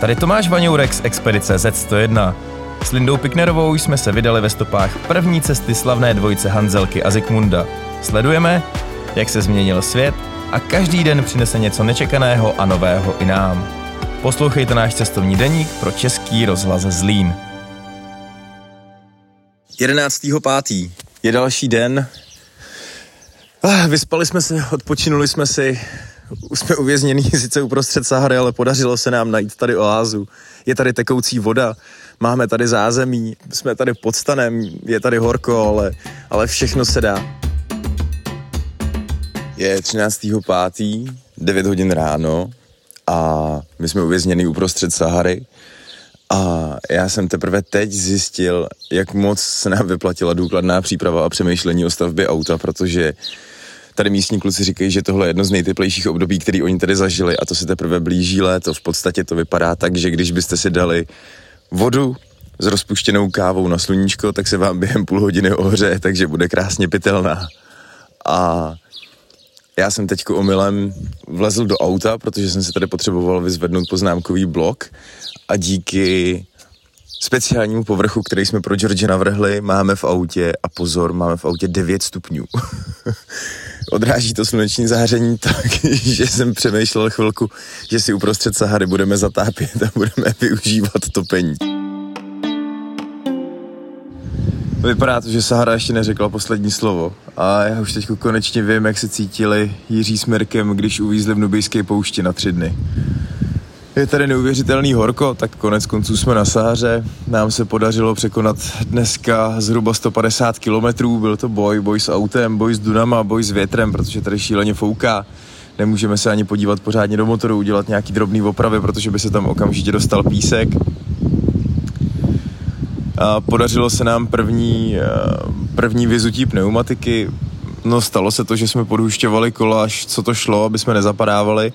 Tady Tomáš Vaňourek z Expedice Z101. S Lindou Piknerovou jsme se vydali ve stopách první cesty slavné dvojice Hanzelky a Zikmunda. Sledujeme, jak se změnil svět a každý den přinese něco nečekaného a nového i nám. Poslouchejte náš cestovní deník pro Český rozhlas Zlín. 11.5. je další den. Ah, vyspali jsme se, odpočinuli jsme si, jsme uvězněni sice uprostřed Sahary, ale podařilo se nám najít tady oázu. Je tady tekoucí voda, máme tady zázemí, jsme tady pod stanem, je tady horko, ale, ale všechno se dá. Je 13.5., 9 hodin ráno a my jsme uvězněni uprostřed Sahary. A já jsem teprve teď zjistil, jak moc se nám vyplatila důkladná příprava a přemýšlení o stavbě auta, protože tady místní kluci říkají, že tohle je jedno z nejteplejších období, který oni tady zažili a to se teprve blíží léto. V podstatě to vypadá tak, že když byste si dali vodu s rozpuštěnou kávou na sluníčko, tak se vám během půl hodiny ohře, takže bude krásně pitelná. A já jsem teď omylem vlezl do auta, protože jsem se tady potřeboval vyzvednout poznámkový blok a díky speciálnímu povrchu, který jsme pro George navrhli, máme v autě, a pozor, máme v autě 9 stupňů. Odráží to sluneční záření tak, že jsem přemýšlel chvilku, že si uprostřed Sahary budeme zatápět a budeme využívat topení. Vypadá to, že Sahara ještě neřekla poslední slovo. A já už teď konečně vím, jak se cítili Jiří s Mirkem, když uvízli v Nubijské poušti na tři dny. Je tady neuvěřitelný horko, tak konec konců jsme na Sáře. Nám se podařilo překonat dneska zhruba 150 kilometrů. Byl to boj, boj s autem, boj s dunama, boj s větrem, protože tady šíleně fouká. Nemůžeme se ani podívat pořádně do motoru, udělat nějaký drobný opravy, protože by se tam okamžitě dostal písek. A podařilo se nám první, eh, první vyzutí pneumatiky. No stalo se to, že jsme podhušťovali kola, až co to šlo, aby jsme nezapadávali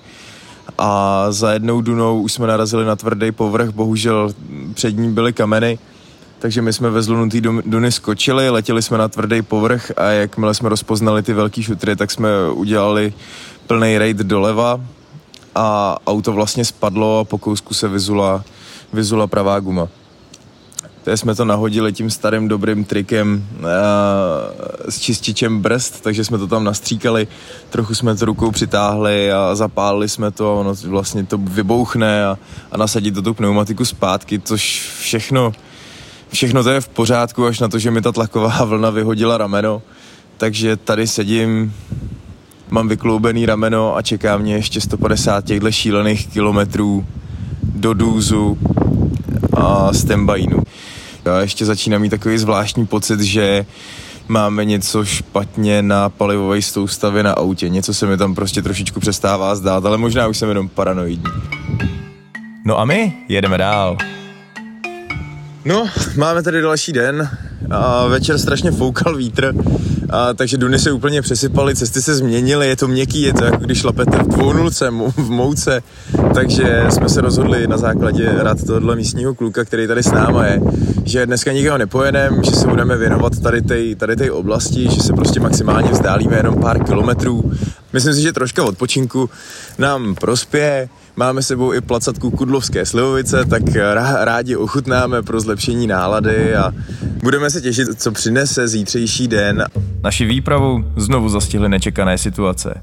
a za jednou dunou už jsme narazili na tvrdý povrch, bohužel před ním byly kameny, takže my jsme ve zlunutý duny skočili, letěli jsme na tvrdý povrch a jakmile jsme rozpoznali ty velký šutry, tak jsme udělali plný raid doleva a auto vlastně spadlo a po kousku se vyzula, vyzula pravá guma. Teď jsme to nahodili tím starým dobrým trikem uh, s čističem brzd, takže jsme to tam nastříkali, trochu jsme to rukou přitáhli a zapálili jsme to a ono vlastně to vybouchne a, a nasadit to tu pneumatiku zpátky, což všechno, všechno to je v pořádku, až na to, že mi ta tlaková vlna vyhodila rameno, takže tady sedím, mám vykloubený rameno a čeká mě ještě 150 těchto šílených kilometrů do důzu a stembajnu. Já ještě začínám mít takový zvláštní pocit, že máme něco špatně na palivové soustavě na autě. Něco se mi tam prostě trošičku přestává zdát, ale možná už jsem jenom paranoidní. No a my jedeme dál. No, máme tady další den. A večer strašně foukal vítr, a, takže duny se úplně přesypaly, cesty se změnily, je to měkký, je to jako když šlapete v dvounulce, v mouce, takže jsme se rozhodli na základě rad tohohle místního kluka, který tady s náma je, že dneska nikdo nepojedeme, že se budeme věnovat tady té tady oblasti, že se prostě maximálně vzdálíme jenom pár kilometrů. Myslím si, že troška odpočinku nám prospěje, Máme sebou i placatku kudlovské slivovice, tak rádi ochutnáme pro zlepšení nálady a budeme se těšit, co přinese zítřejší den. Naši výpravu znovu zastihly nečekané situace.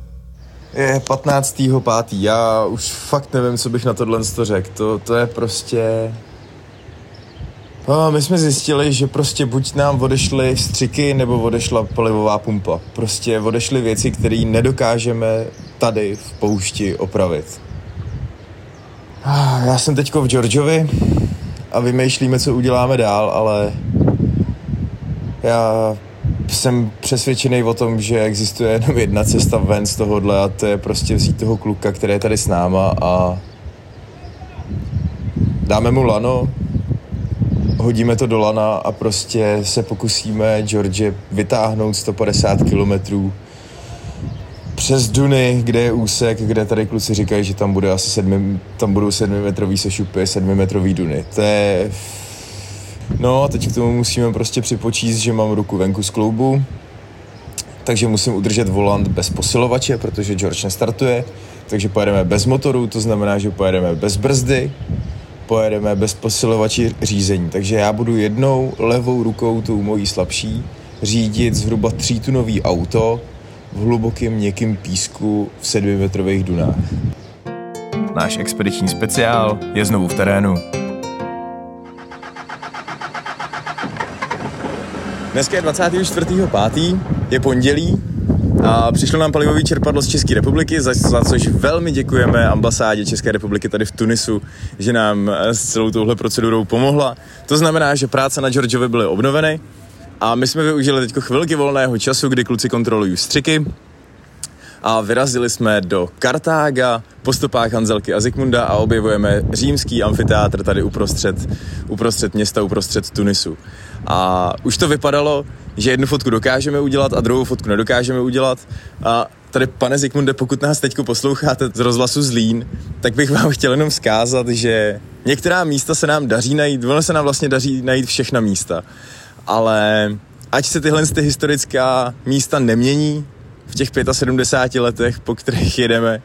Je 15.5. Já už fakt nevím, co bych na tohle řekl. To, to je prostě... No, my jsme zjistili, že prostě buď nám odešly střiky, nebo odešla palivová pumpa. Prostě odešly věci, které nedokážeme tady v poušti opravit. Já jsem teďko v Georgiovi a vymýšlíme, co uděláme dál, ale já jsem přesvědčený o tom, že existuje jenom jedna cesta ven z tohohle a to je prostě vzít toho kluka, který je tady s náma a dáme mu lano, hodíme to do lana a prostě se pokusíme George vytáhnout 150 kilometrů přes Duny, kde je úsek, kde tady kluci říkají, že tam bude asi sedmi, tam budou sedmimetrový sešupy, sedmimetrový Duny. To je... No, teď k tomu musíme prostě připočíst, že mám ruku venku z kloubu, takže musím udržet volant bez posilovače, protože George nestartuje, takže pojedeme bez motoru, to znamená, že pojedeme bez brzdy pojedeme bez posilovači řízení. Takže já budu jednou levou rukou, tou mojí slabší, řídit zhruba třítunový auto v hlubokém měkkém písku v sedmimetrových dunách. Náš expediční speciál je znovu v terénu. Dneska je 24.5. je pondělí a přišlo nám palivový čerpadlo z České republiky, za, za což velmi děkujeme ambasádě České republiky tady v Tunisu, že nám s celou touhle procedurou pomohla. To znamená, že práce na Georgeovi byly obnoveny a my jsme využili teď chvilky volného času, kdy kluci kontrolují střiky a vyrazili jsme do Kartága po stopách Hanzelky a Zikmunda a objevujeme římský amfiteátr tady uprostřed, uprostřed města, uprostřed Tunisu. A už to vypadalo, že jednu fotku dokážeme udělat a druhou fotku nedokážeme udělat. A tady, pane Zikmunde, pokud nás teď posloucháte z rozhlasu Zlín, tak bych vám chtěl jenom vzkázat, že některá místa se nám daří najít, ono se nám vlastně daří najít všechna místa. Ale ať se tyhle ty historická místa nemění v těch 75 letech, po kterých jedeme,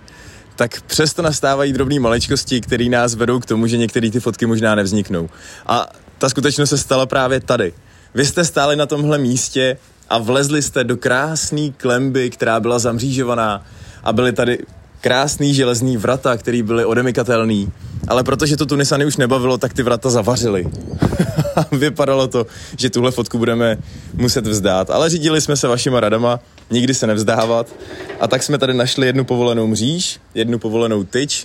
tak přesto nastávají drobné maličkosti, které nás vedou k tomu, že některé ty fotky možná nevzniknou. A ta skutečnost se stala právě tady. Vy jste stáli na tomhle místě a vlezli jste do krásné klemby, která byla zamřížovaná a byly tady krásný železný vrata, které byly odemykatelný. Ale protože to Tunisany už nebavilo, tak ty vrata zavařily. Vypadalo to, že tuhle fotku budeme muset vzdát. Ale řídili jsme se vašima radama, nikdy se nevzdávat. A tak jsme tady našli jednu povolenou mříž, jednu povolenou tyč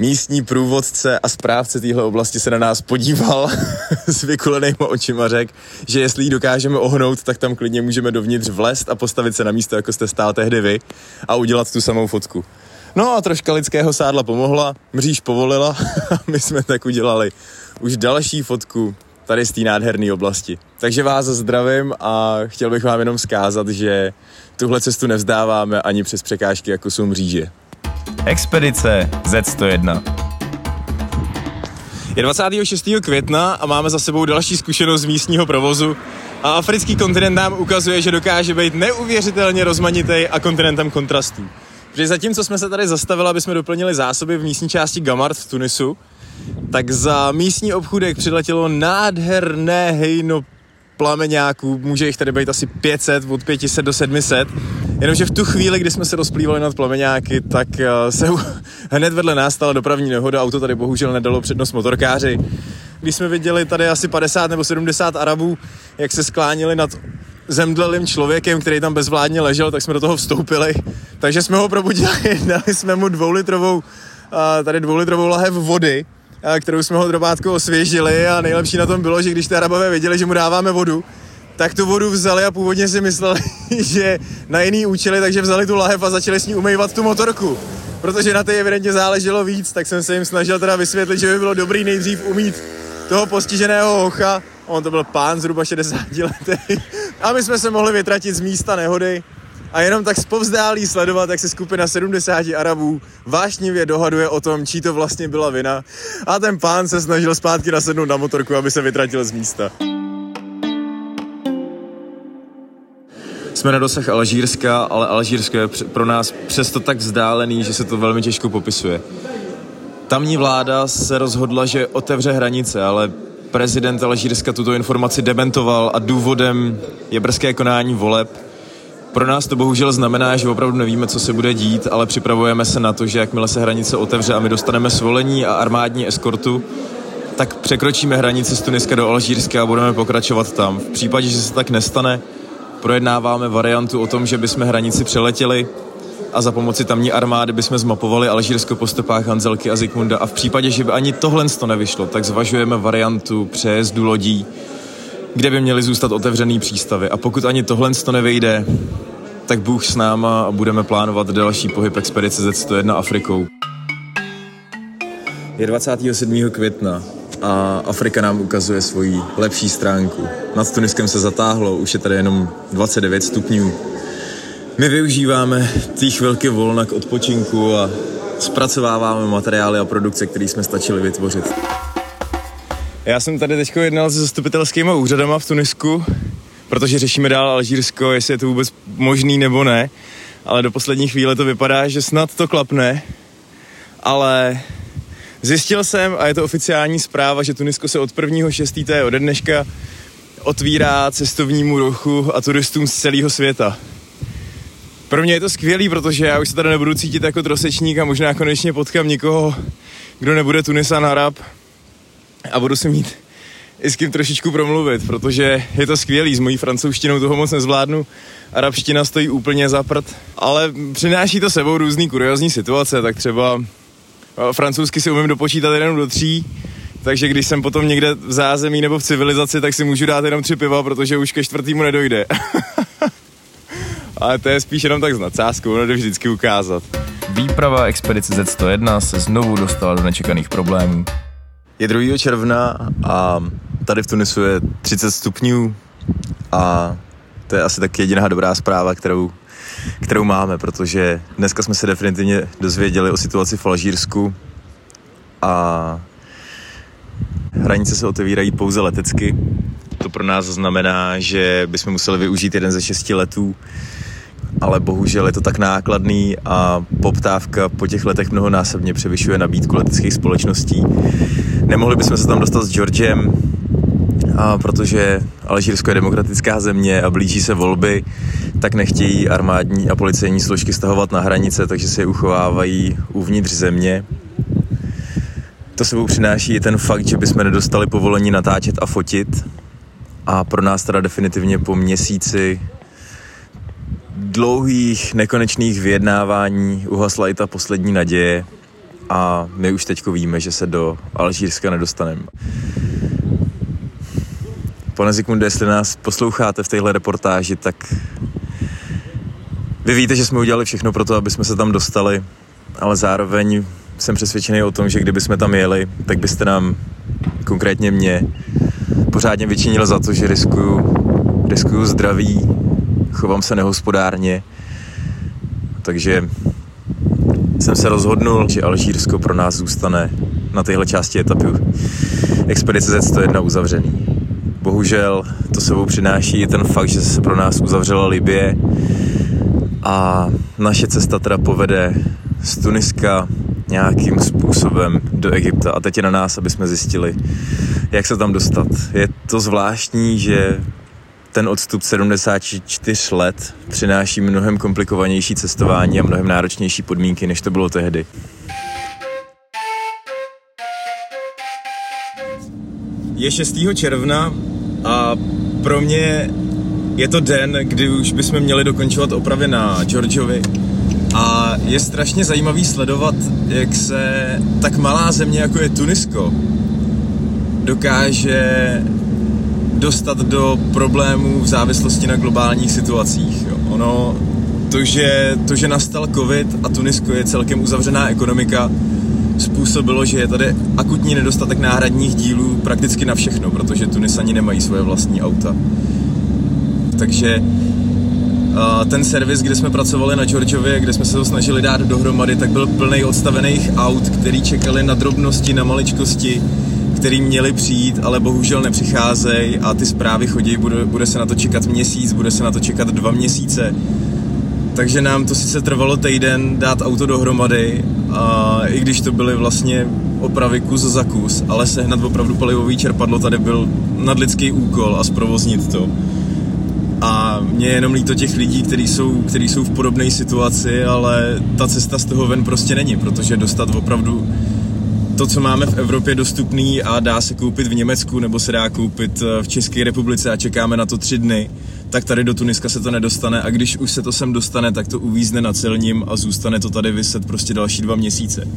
místní průvodce a správce téhle oblasti se na nás podíval s vykulenýma očima řekl, že jestli ji dokážeme ohnout, tak tam klidně můžeme dovnitř vlést a postavit se na místo, jako jste stál tehdy vy a udělat tu samou fotku. No a troška lidského sádla pomohla, mříž povolila a my jsme tak udělali už další fotku tady z té nádherné oblasti. Takže vás zdravím a chtěl bych vám jenom zkázat, že tuhle cestu nevzdáváme ani přes překážky, jako jsou mříže. Expedice Z101. Je 26. května a máme za sebou další zkušenost z místního provozu a africký kontinent nám ukazuje, že dokáže být neuvěřitelně rozmanitý a kontinentem kontrastů. Protože zatímco jsme se tady zastavili, aby jsme doplnili zásoby v místní části Gamart v Tunisu, tak za místní obchůdek přiletělo nádherné hejno plameňáků, může jich tady být asi 500, od 500 do 700. Jenomže v tu chvíli, kdy jsme se rozplývali nad plameňáky, tak eh, se hned vedle nás stala dopravní nehoda, auto tady bohužel nedalo přednost motorkáři. Když jsme viděli tady asi 50 nebo 70 Arabů, jak se sklánili nad zemdlelým člověkem, který tam bezvládně ležel, tak jsme do toho vstoupili. Takže jsme ho probudili, dali jsme mu dvoulitrovou, eh, tady dvoulitrovou lahev vody, kterou jsme ho drobátkou osvěžili a nejlepší na tom bylo, že když ty Arabové věděli, že mu dáváme vodu, tak tu vodu vzali a původně si mysleli, že na jiný účely, takže vzali tu lahev a začali s ní umývat tu motorku. Protože na té evidentně záleželo víc, tak jsem se jim snažil teda vysvětlit, že by bylo dobrý nejdřív umít toho postiženého hocha. On to byl pán zhruba 60 letý. A my jsme se mohli vytratit z místa nehody a jenom tak zpovzdálí sledovat, jak se skupina 70 Arabů vášnivě dohaduje o tom, čí to vlastně byla vina a ten pán se snažil zpátky nasednout na motorku, aby se vytratil z místa. Jsme na dosah Alžírska, ale Alžírsko je pro nás přesto tak vzdálený, že se to velmi těžko popisuje. Tamní vláda se rozhodla, že otevře hranice, ale prezident Alžírska tuto informaci dementoval a důvodem je brzké konání voleb, pro nás to bohužel znamená, že opravdu nevíme, co se bude dít, ale připravujeme se na to, že jakmile se hranice otevře a my dostaneme svolení a armádní eskortu, tak překročíme hranici z Tuniska do Alžírska a budeme pokračovat tam. V případě, že se tak nestane, projednáváme variantu o tom, že bychom hranici přeletěli a za pomoci tamní armády bychom zmapovali Alžírsko po stopách Hanzelky a Zikmunda a v případě, že by ani tohle to nevyšlo, tak zvažujeme variantu přejezdu lodí kde by měly zůstat otevřený přístavy. A pokud ani tohle to nevyjde, tak Bůh s náma a budeme plánovat další pohyb expedice Z101 Afrikou. Je 27. května a Afrika nám ukazuje svoji lepší stránku. Nad Tuniskem se zatáhlo, už je tady jenom 29 stupňů. My využíváme ty chvilky volna k odpočinku a zpracováváme materiály a produkce, které jsme stačili vytvořit. Já jsem tady teď jednal se zastupitelskými úřadama v Tunisku, protože řešíme dál Alžírsko, jestli je to vůbec možný nebo ne. Ale do poslední chvíle to vypadá, že snad to klapne. Ale Zjistil jsem, a je to oficiální zpráva, že Tunisko se od 1.6. to je ode dneška, otvírá cestovnímu ruchu a turistům z celého světa. Pro mě je to skvělý, protože já už se tady nebudu cítit jako trosečník a možná konečně potkám někoho, kdo nebude Tunisan Arab a budu si mít i s kým trošičku promluvit, protože je to skvělý, s mojí francouzštinou toho moc nezvládnu, arabština stojí úplně za prd, ale přináší to sebou různý kuriozní situace, tak třeba francouzsky si umím dopočítat jenom do tří, takže když jsem potom někde v zázemí nebo v civilizaci, tak si můžu dát jenom tři piva, protože už ke čtvrtýmu nedojde. Ale to je spíš jenom tak s nadsázkou, ono vždycky ukázat. Výprava expedice Z101 se znovu dostala do nečekaných problémů. Je 2. června a tady v Tunisu je 30 stupňů a to je asi tak jediná dobrá zpráva, kterou, kterou máme, protože dneska jsme se definitivně dozvěděli o situaci v Alžírsku a hranice se otevírají pouze letecky. To pro nás znamená, že bychom museli využít jeden ze šesti letů, ale bohužel je to tak nákladný a poptávka po těch letech mnohonásobně převyšuje nabídku leteckých společností. Nemohli bychom se tam dostat s Georgem, a protože Alžírsko je demokratická země a blíží se volby, tak nechtějí armádní a policejní složky stahovat na hranice, takže se je uchovávají uvnitř země. To sebou přináší i ten fakt, že bychom nedostali povolení natáčet a fotit. A pro nás teda definitivně po měsíci dlouhých, nekonečných vyjednávání uhasla i ta poslední naděje a my už teďko víme, že se do Alžírska nedostaneme. Pane Zikmunde, jestli nás posloucháte v téhle reportáži, tak vy víte, že jsme udělali všechno pro to, aby jsme se tam dostali, ale zároveň jsem přesvědčený o tom, že kdyby jsme tam jeli, tak byste nám, konkrétně mě, pořádně vyčinil za to, že riskuju, riskuju zdraví, chovám se nehospodárně, takže jsem se rozhodnul, že Alžírsko pro nás zůstane na téhle části etapy expedice Z101 uzavřený. Bohužel to sebou přináší i ten fakt, že se pro nás uzavřela Libie a naše cesta teda povede z Tuniska nějakým způsobem do Egypta. A teď je na nás, aby jsme zjistili, jak se tam dostat. Je to zvláštní, že ten odstup 74 let přináší mnohem komplikovanější cestování a mnohem náročnější podmínky, než to bylo tehdy. Je 6. června a pro mě je to den, kdy už bychom měli dokončovat opravy na Georgiovi a je strašně zajímavý sledovat, jak se tak malá země, jako je Tunisko, dokáže dostat do problémů v závislosti na globálních situacích. Jo. Ono, to že, to, že nastal covid a Tunisko je celkem uzavřená ekonomika, způsobilo, že je tady akutní nedostatek náhradních dílů prakticky na všechno, protože Tunisani nemají svoje vlastní auta. Takže ten servis, kde jsme pracovali na Georgiově, kde jsme se to snažili dát dohromady, tak byl plný odstavených aut, který čekali na drobnosti, na maličkosti, který měli přijít, ale bohužel nepřicházejí a ty zprávy chodí, bude, bude se na to čekat měsíc, bude se na to čekat dva měsíce. Takže nám to sice trvalo týden dát auto dohromady, a i když to byly vlastně opravy kus za kus, ale sehnat opravdu palivový čerpadlo tady byl nadlidský úkol a zprovoznit to. Mě je jenom líto těch lidí, kteří jsou, který jsou v podobné situaci, ale ta cesta z toho ven prostě není, protože dostat opravdu to, co máme v Evropě dostupný a dá se koupit v Německu nebo se dá koupit eh, v České republice a čekáme na to tři dny, tak tady do Tuniska se to nedostane a když už se to sem dostane, tak to uvízne na celním a zůstane to tady vyset prostě další dva měsíce.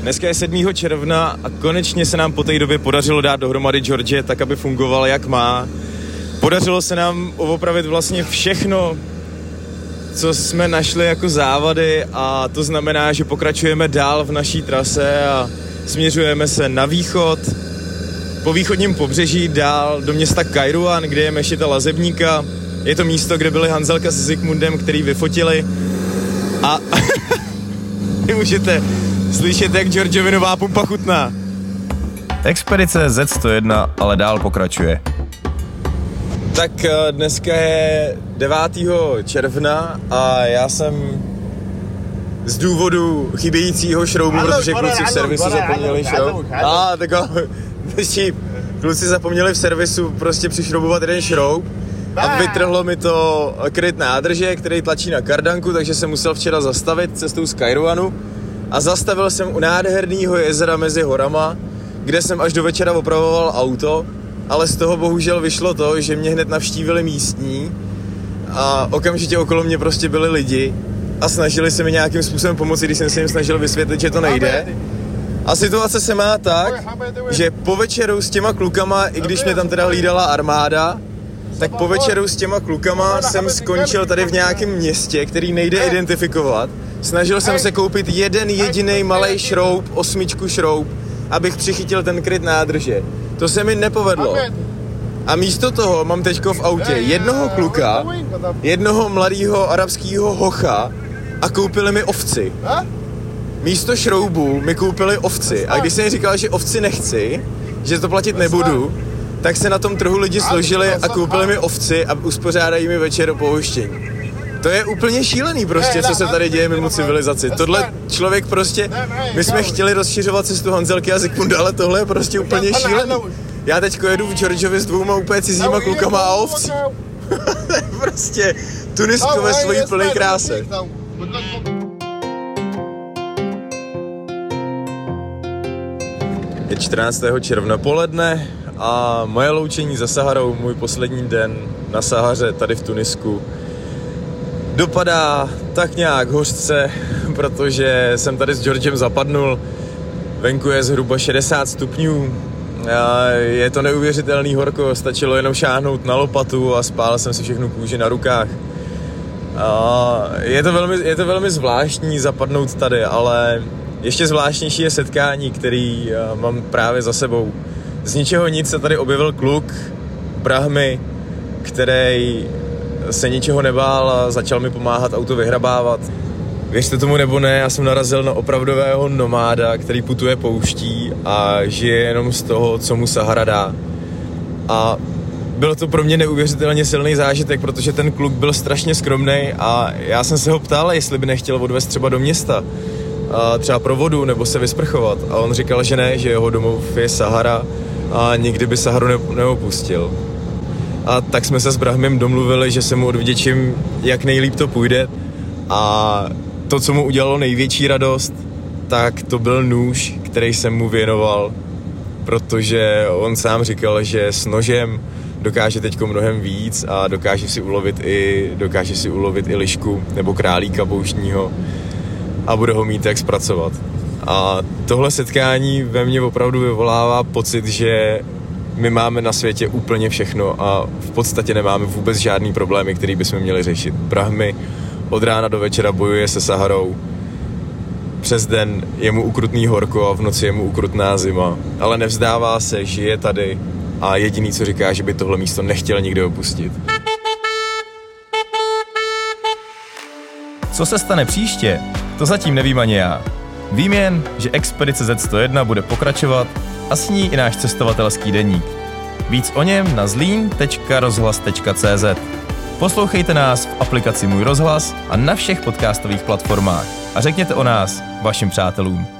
Dneska je 7. června a konečně se nám po té době podařilo dát dohromady George tak, aby fungoval jak má. Podařilo se nám opravit vlastně všechno, co jsme našli jako závady a to znamená, že pokračujeme dál v naší trase a směřujeme se na východ, po východním pobřeží dál do města Kairuan, kde je mešita Lazebníka. Je to místo, kde byli Hanzelka s Zikmundem, který vyfotili a vy můžete slyšet, jak Georgeovi nová pumpa chutná. Expedice Z101 ale dál pokračuje. Tak eh, dneska je 9. června a já jsem z důvodu chybějícího šroubu, protože kluci v servisu zapomněli šroub. A, tak kluci zapomněli v servisu prostě přišroubovat jeden šroub a vytrhlo mi to kryt nádrže, který tlačí na kardanku, takže jsem musel včera zastavit cestou z Kairouanu a zastavil jsem u nádherného jezera mezi horama, kde jsem až do večera opravoval auto, ale z toho bohužel vyšlo to, že mě hned navštívili místní a okamžitě okolo mě prostě byli lidi a snažili se mi nějakým způsobem pomoci, když jsem se jim snažil vysvětlit, že to nejde. A situace se má tak, že po večeru s těma klukama, i když mě tam teda hlídala armáda, tak po večeru s těma klukama jsem skončil tady v nějakém městě, který nejde identifikovat. Snažil jsem se koupit jeden jediný malý šroub, osmičku šroub, abych přichytil ten kryt nádrže. To se mi nepovedlo. A místo toho mám teďko v autě jednoho kluka, jednoho mladého arabského hocha a koupili mi ovci. Místo šroubů mi koupili ovci. A když jsem říkal, že ovci nechci, že to platit nebudu, tak se na tom trhu lidi složili a koupili mi ovci a uspořádají mi večer do pouštění. To je úplně šílený prostě, co se tady děje mimo civilizaci. Tohle člověk prostě, my jsme chtěli rozšiřovat cestu Hanzelky a Zikmunda, ale tohle je prostě úplně šílený. Já teď jedu v Georgeovi s dvouma úplně cizíma klukama a ovcí. prostě Tunisko ve svojí plné kráse. Je 14. června poledne a moje loučení za Saharou, můj poslední den na Sahaře tady v Tunisku, dopadá tak nějak hořce, protože jsem tady s Georgem zapadnul. Venku je zhruba 60 stupňů, je to neuvěřitelný horko, stačilo jenom šáhnout na lopatu a spál jsem si všechnu kůži na rukách. Je, to velmi, je to velmi zvláštní zapadnout tady, ale ještě zvláštnější je setkání, který mám právě za sebou. Z ničeho nic se tady objevil kluk, Brahmy, který se ničeho nebál a začal mi pomáhat auto vyhrabávat. Věřte tomu nebo ne, já jsem narazil na opravdového nomáda, který putuje pouští a žije jenom z toho, co mu Sahara dá. A bylo to pro mě neuvěřitelně silný zážitek, protože ten kluk byl strašně skromný a já jsem se ho ptal, jestli by nechtěl odvést třeba do města, a třeba pro vodu nebo se vysprchovat. A on říkal, že ne, že jeho domov je Sahara a nikdy by Saharu neopustil. A tak jsme se s Brahmem domluvili, že se mu odvděčím, jak nejlíp to půjde. A to, co mu udělalo největší radost, tak to byl nůž, který jsem mu věnoval, protože on sám říkal, že s nožem dokáže teď mnohem víc a dokáže si ulovit i, dokáže si ulovit i lišku nebo králíka pouštního a bude ho mít jak zpracovat. A tohle setkání ve mně opravdu vyvolává pocit, že my máme na světě úplně všechno a v podstatě nemáme vůbec žádný problémy, který bychom měli řešit. Brahmy od rána do večera bojuje se Saharou. Přes den je mu ukrutný horko a v noci je mu ukrutná zima. Ale nevzdává se, žije tady a jediný, co říká, že by tohle místo nechtěl nikdo opustit. Co se stane příště, to zatím nevím ani já. Vím jen, že Expedice Z101 bude pokračovat a s ní i náš cestovatelský deník. Víc o něm na zlín.rozhlas.cz Poslouchejte nás v aplikaci Můj rozhlas a na všech podcastových platformách a řekněte o nás vašim přátelům.